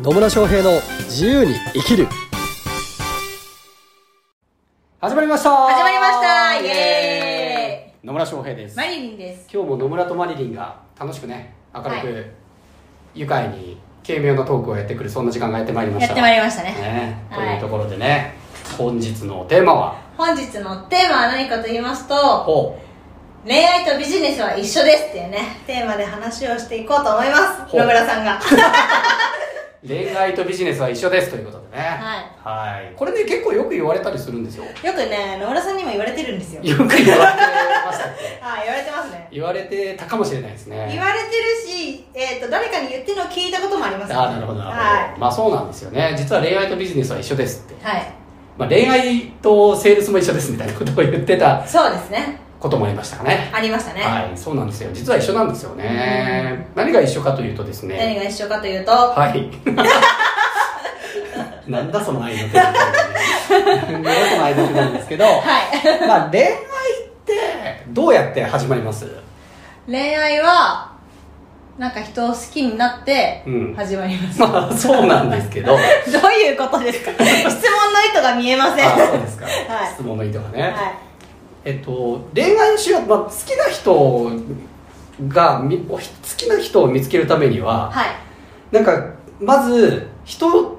野村翔平の自由に生きる。始まりました。始まりました。イエ野村翔平です。マリリンです。今日も野村とマリリンが楽しくね明るく、はい。愉快に軽妙なトークをやってくるそんな時間がやってまいりました。やってまいりましたね。ね。とはい。いうところでね本日のテーマは？本日のテーマは何かと言いますとほ恋愛とビジネスは一緒ですっていうねテーマで話をしていこうと思います。ほう。野村さんが。う 恋愛とビジネスは一緒ですということでね。はい。はい。これね結構よく言われたりするんですよ。よよくね野村さんにも言われてるんですよ。く言われてましたっけ？はい言われてますね。言われてたかもしれないですね。言われてるし、えー、と誰かに言ってるのを聞いたこともありますああなるほどなるほど、はまあそうなんですよね。実は恋愛とビジネスは一緒ですって、い、はい、まあ、恋愛とセールスも一緒ですみたいなことを言ってた。そうですねこともありましたかね。ありましたね、はいそうなんですよ。実は一緒なんですよね。何が一緒かというとです何ねが一緒かというと？はい。なんだその愛の手なだその愛の手なんですけど、はい。まあ恋愛ってどうやって始まります？恋愛はなんか人を好きになってうん。始まります、まあそうなんですけど。どういうことですか？質問の意図が見えません。あそうですか、はい。質問の意図がね、はいえっと、恋愛しよう、まあ、好きな人がみ好きな人を見つけるためにははい。なんかまず人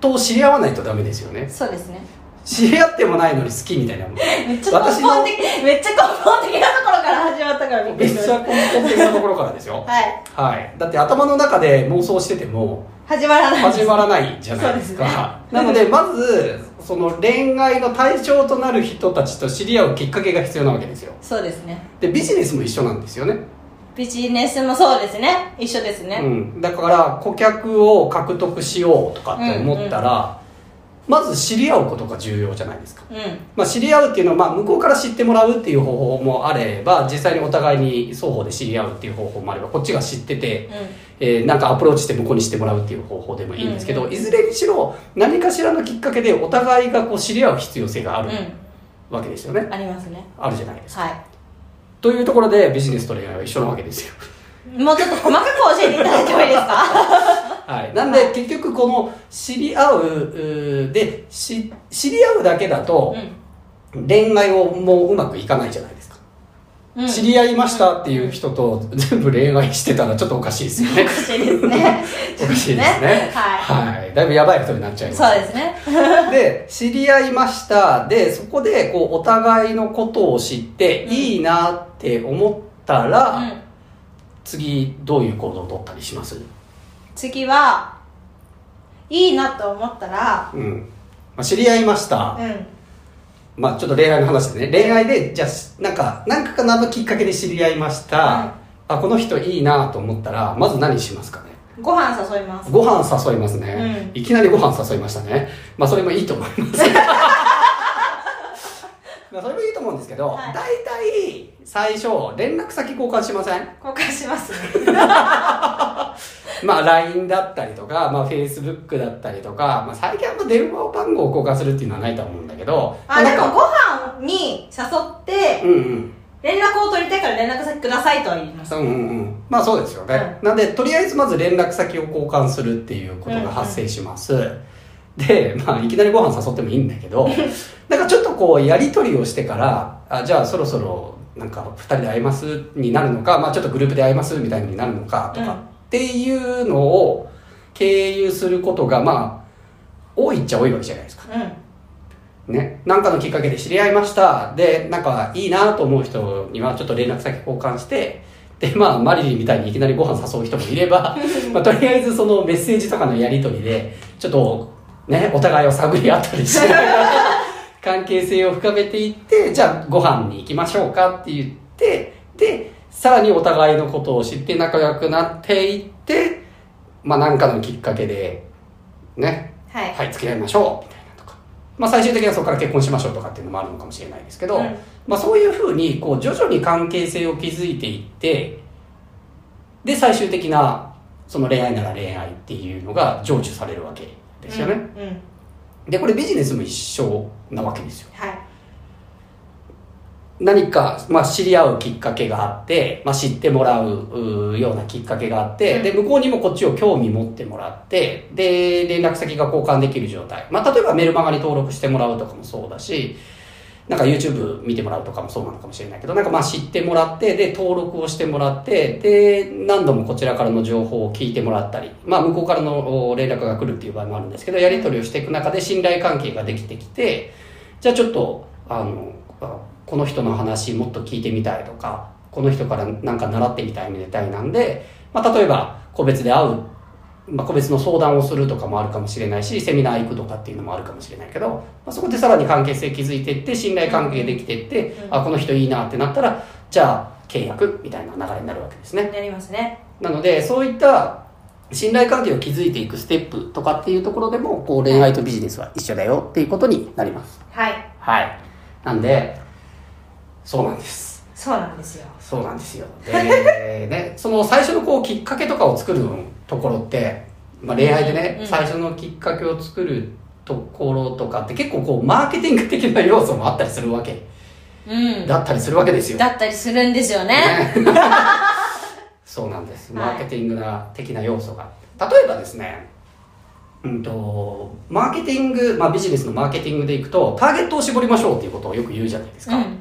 と知り合わないとダメですよね。そうですね。知り合ってもないのに好きみたいなめっちゃ根私の本的めっちゃ根本的なところから始まったからめっちゃ根本的なところからですよたはい。はい。だって頭の中で妄想してても始まらない。始まらないじゃないですか。ね。なのでまずその恋愛の対象となる人たちと知り合うきっかけが必要なわけですよ。そうですね。でビジネスも一緒なんですよね。ビジネスもそうですね。一緒ですね、うん、だから顧客を獲得しようとかって思ったら、まず知り合うことが重要じゃないですか、うん。まあ、知り合うっていうのは、まあ、向こうから知ってもらうっていう方法もあれば実際にお互いに双方で知り合うっていう方法もあればこっちが知ってて、えーなんかアプローチして向こうに知ってもらうっていう方法でもいいんですけど、うんいずれにしろ何かしらのきっかけでお互いがこう知り合う必要性があるうん、わけですよね、ありますね。あるじゃないですか。はというところでビジネスと恋愛は一緒なわけですよ。いもうちょっと細かく教えていただいてもいいですか？はい、なんで結局この知り合うでし知り合うだけだと恋愛をもううまくいかないじゃないですか、知り合いましたっていう人と全部恋愛してたらちょっとおかしいですよね。おかしいですね。おかしいですね。はい。はい、だいぶやばい人になっちゃいます。そうですね。で知り合いましたでそこでこうお互いのことを知って、うん。いいなって思ったら、うん。次どういう行動を取ったりします？次はいいなと思ったらうん、まあ、知り合いました、うんまあちょっと恋愛の話でね。恋愛でじゃあなんか何かかのきっかけで知り合いました、あこの人いいなと思ったらまず何しますかね？ご飯誘います。ご飯誘いますね、いきなりご飯誘いましたね。まあそれもいいと思います。まあそれもいいと思うんですけど、はい。大体最初連絡先交換しません？交換しますね まあ LINE だったりとか、まあ、Facebook だったりとか、まあ、最近は電話番号を交換するっていうのはないと思うんだけどあでもご飯に誘ってうんうん。連絡を取りたいから連絡先くださいとは言います。うんうんうん。まあそうですよね、なんでとりあえずまず連絡先を交換するっていうことが発生します、でまあいきなりご飯誘ってもいいんだけど なんかちょっとこうやり取りをしてからあじゃあそろそろなんか2人で会いますになるのか、まあ、ちょっとグループで会いますみたいになるのかとか、うんっていうのを経由することがまあ多いっちゃ多いわけじゃないですか。うん。ね、なんかのきっかけで知り合いました。でなんかいいなと思う人にはちょっと連絡先交換してでまあマリリンみたいにいきなりご飯誘う人もいれば、まあ、とりあえずそのメッセージとかのやり取りでちょっとねお互いを探り合ったりしながら関係性を深めていってじゃあご飯に行きましょうかって言ってでさらにお互いのことを知って仲良くなっていってまあ何かのきっかけでねはい。はい、付き合いましょうみたいなとか、まあ、最終的にはそこから結婚しましょうとかっていうのもあるのかもしれないですけど、うん。まあ、そういうふうにこう徐々に関係性を築いていってで最終的なその恋愛なら恋愛っていうのが成就されるわけですよね、うんうん、はい。でこれビジネスも一緒なわけですよ何か、まあ、知り合うきっかけがあって、まあ、知ってもらうようなきっかけがあって、うんで、向こうにもこっちを興味持ってもらって、で、連絡先が交換できる状態。まあ、例えばメルマガに登録してもらうとかもそうだし、なんか YouTube 見てもらうとかもそうなのかもしれないけど、なんかまあ知ってもらって、で、登録をしてもらって、で、何度もこちらからの情報を聞いてもらったり、まあ向こうからのお連絡が来るっていう場合もあるんですけど、やり取りをしていく中で信頼関係ができてきて、じゃあちょっと、あの、あこの人の話もっと聞いてみたいとか、この人からなんか習ってみたいみたいなんで、まあ例えば個別で会うまあ、個別の相談をするとかもあるかもしれないしセミナー行くとかっていうのもあるかもしれないけど、まあ、そこでさらに関係性築いていって信頼関係できていって、うんあこの人いいなってなったらじゃあ契約みたいな流れになるわけですね。やりますね。なのでそういった信頼関係を築いていくステップとかっていうところでもこう恋愛とビジネスは一緒だよっていうことになります。はい。はい。なんでそうなんですそうなんですよそうなんですよ。で、ね、その最初のこうきっかけとかを作るところって、まあ、恋愛でね、うん最初のきっかけを作るところとかって結構こうマーケティング的な要素もあったりするわけうんだったりするわけですよ。だったりするんですよねね そうなんです。マはいーケティングな的な要素が。例えばですね、うんと、マーケティング、まあビジネスのマーケティングでいくと、ターゲットを絞りましょうっていうことをよく言うじゃないですか。うん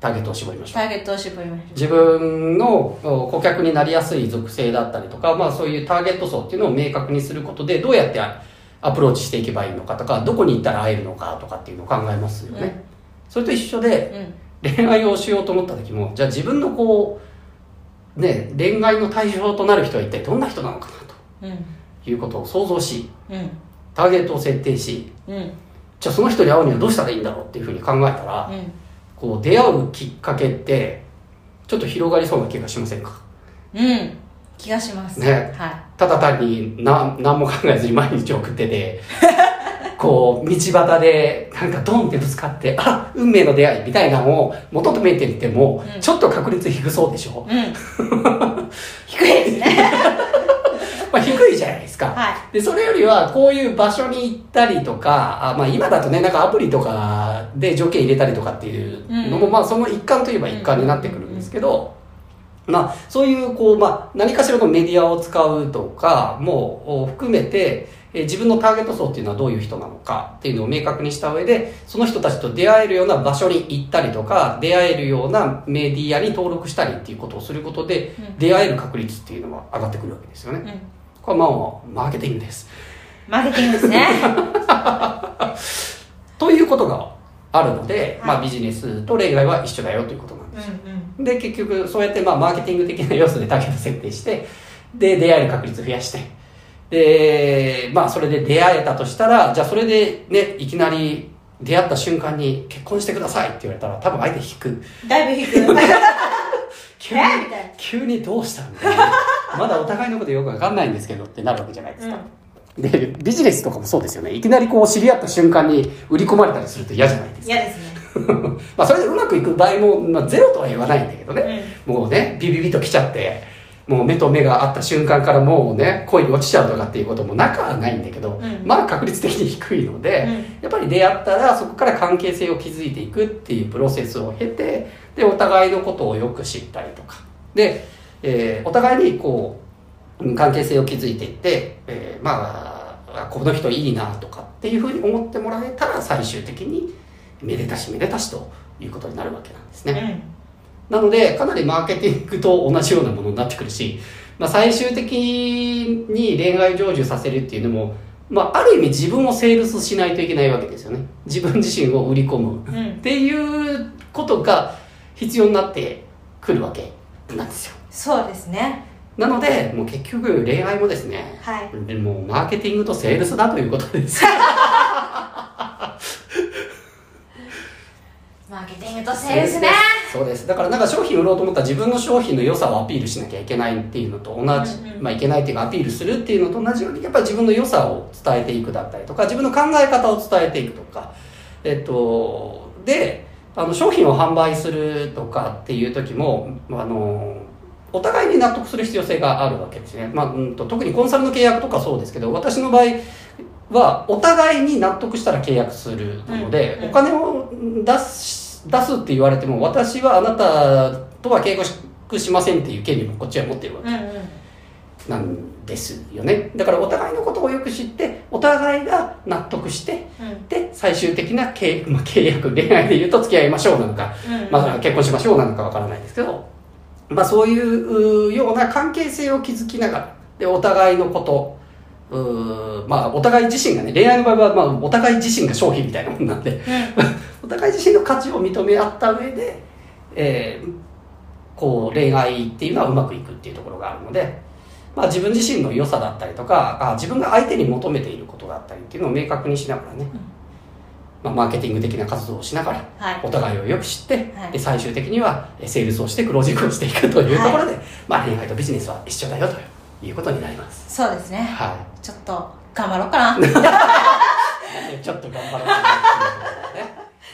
ターゲットを絞りましょう。タ。ーゲットを絞りましょ自分のお顧客になりやすい属性だったりとか、まあそういうターゲット層っていうのを明確にすることで、どうやってアプローチしていけばいいのかとか、どこに行ったら会えるのかとかっていうのを考えますよね。それと一緒で、ううん。恋愛をしようと思った時も、じゃあ自分のこう、ね、恋愛の対象となる人は一体どんな人なのかなうん。ということを想像し、うん。ターゲットを設定し、うん。じゃあその人に会うにはどうしたらいいんだろうっていうふうに考えたら、うんこう出会うきっかけって、ちょっと広がりそうな気がしませんか？うん。気がします。ね。はい。ただ単にな何も考えずに毎日送ってて こう道端でなんかドンってぶつかってあ運命の出会いみたいなのを求めていても、うん。ちょっと確率低そうでしょ、うん 低いですねまあ、低いじゃないでそれよりはこういう場所に行ったりとかあ、まあ、今だとねなんかアプリとかで条件入れたりとかっていうのも、うん。まあその一環といえば一環になってくるんですけど、まあ、そういうこう、まあ、何かしらのメディアを使うとかもお含めて、えー自分のターゲット層っていうのはどういう人なのかっていうのを明確にした上でその人たちと出会えるような場所に行ったりとか出会えるようなメディアに登録したりっていうことをすることで、うん。出会える確率っていうのは上がってくるわけですよね。うんこれはまあマーケティングです。マーケティングですね。ということがあるので、はい。まあ、ビジネスと恋愛は一緒だよということなんうです。んで結局そうやってまあマーケティング的な要素でターゲット設定してで出会える確率増やして。でまあそれで出会えたとしたらじゃあそれでねいきなり出会った瞬間に結婚してくださいって言われたら多分相手引く。うんだいぶ低く 急にえ？みたいな。急にどうしたみたいなまだお互いのことよくわかんないんですけどってなるわけじゃないですか、でビジネスとかもそうですよね。いきなりこう知り合った瞬間に売り込まれたりすると嫌じゃないですか。嫌ですね。まあそれでうまくいく場合も、まあ、ゼロとは言わないんだけどね、もうねビビビと来ちゃってもう目と目が合った瞬間からもうね恋に落ちちゃうとかっていうこともなくはないんだけど、うん。まあ確率的に低いので、うん。やっぱり出会ったらそこから関係性を築いていくっていうプロセスを経てでお互いのことをよく知ったりとか。で、えーお互いにこううん関係性を築いていって、えーまあこの人いいなとかっていうふうに思ってもらえたら最終的にめでたしめでたしということになるわけなんですね。なので、かなりマーケティングと同じようなものになってくるし、まあ、最終的に恋愛成就させるっていうのも、まあ、ある意味自分をセールスしないといけないわけですよね。自分自身を売り込むうんうんっていうことが必要になってくるわけなんですよ。そうですね。なので、もう結局恋愛もですね、はい。でもうマーケティングとセールスだということです。マーケティングとセールスね。そうです。だからなんか商品売ろうと思ったら自分の商品の良さをアピールしなきゃいけないっていうのと同じ、うんうん。まあいけないっていうかアピールするっていうのと同じようにやっぱり自分の良さを伝えていくだったりとか自分の考え方を伝えていくとか。えっとであの商品を販売するとかっていう時もあのお互いに納得する必要性があるわけですね、まあうん、と特にコンサルの契約とかそうですけど私の場合はお互いに納得したら契約するので、うんうんお金を出し出すって言われても私はあなたとは契約しませんっていう権利もこっちは持ってるわけうんうん。なんですよね。だからお互いのことをよく知ってお互いが納得してうん。で最終的な契,、まあ、契約恋愛で言うと付き合いましょうなのか、うん。まあ、結婚しましょうなのかわからないですけど、まあ、そういうような関係性を築きながらでお互いのことうーまあお互い自身がね恋愛の場合は、まあ、お互い自身が商品みたいなもんなんで お互い自身の価値を認め合った上で、えーこう恋愛っていうのはうまくいくっていうところがあるので、まあ、自分自身の良さだったりとかあ自分が相手に求めていることがあったりっていうのを明確にしながらね、まあ、マーケティング的な活動をしながらはい。お互いをよく知って、はい。で最終的にはえセールスをしてクロージングをしていくというところで、まあ、恋愛とビジネスは一緒だよということになります。そうですね。はちょっと頑張ろうかな。い、ちょっと頑張ろうという。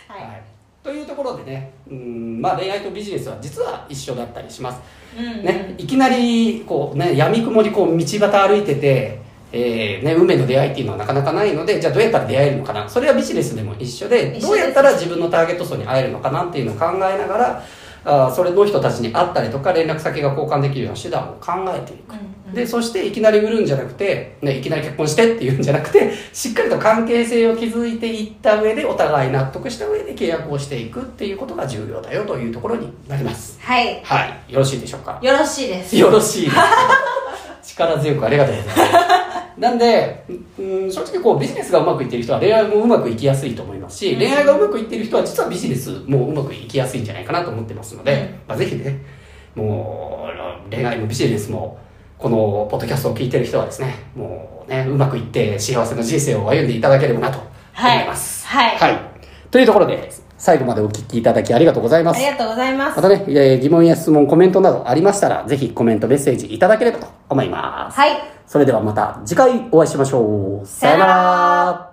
はい。はい、というところでね、うんまあ、恋愛とビジネスは実は一緒だったりします。うん。ね、いきなりこう、ね、闇雲にこう道端歩いてて、えーね、運命の出会いっていうのはなかなかないのでじゃあどうやったら出会えるのかな？それはビジネスでも一緒でどうやったら自分のターゲット層に会えるのかなっていうのを考えながらあーそれの人たちに会ったりとか連絡先が交換できるような手段を考えていく。うんうん。でそしていきなり売るんじゃなくて、ね、いきなり結婚してっていうんじゃなくてしっかりと関係性を築いていった上でお互い納得した上で契約をしていくっていうことが重要だよというところになります。はい。はい。よろしいでしょうか？よろしいです。よろしいです。力強くありがとうございますなんで、うん、正直こうビジネスがうまくいってる人は恋愛もうまくいきやすいと思いますし、うん。恋愛がうまくいってる人は実はビジネスもうまくいきやすいんじゃないかなと思ってますので、うん。まあ、ぜひねもう恋愛もビジネスもこのポッドキャストを聞いてる人はですねもうねうまくいって幸せな人生を歩んでいただければなと思います。はい。はい、というところで最後までお聞きいただきありがとうございます。ありがとうございます。またね、えー疑問や質問、コメントなどありましたら、ぜひコメント、メッセージいただければと思います。はいそれではまた次回お会いしましょう。さよなら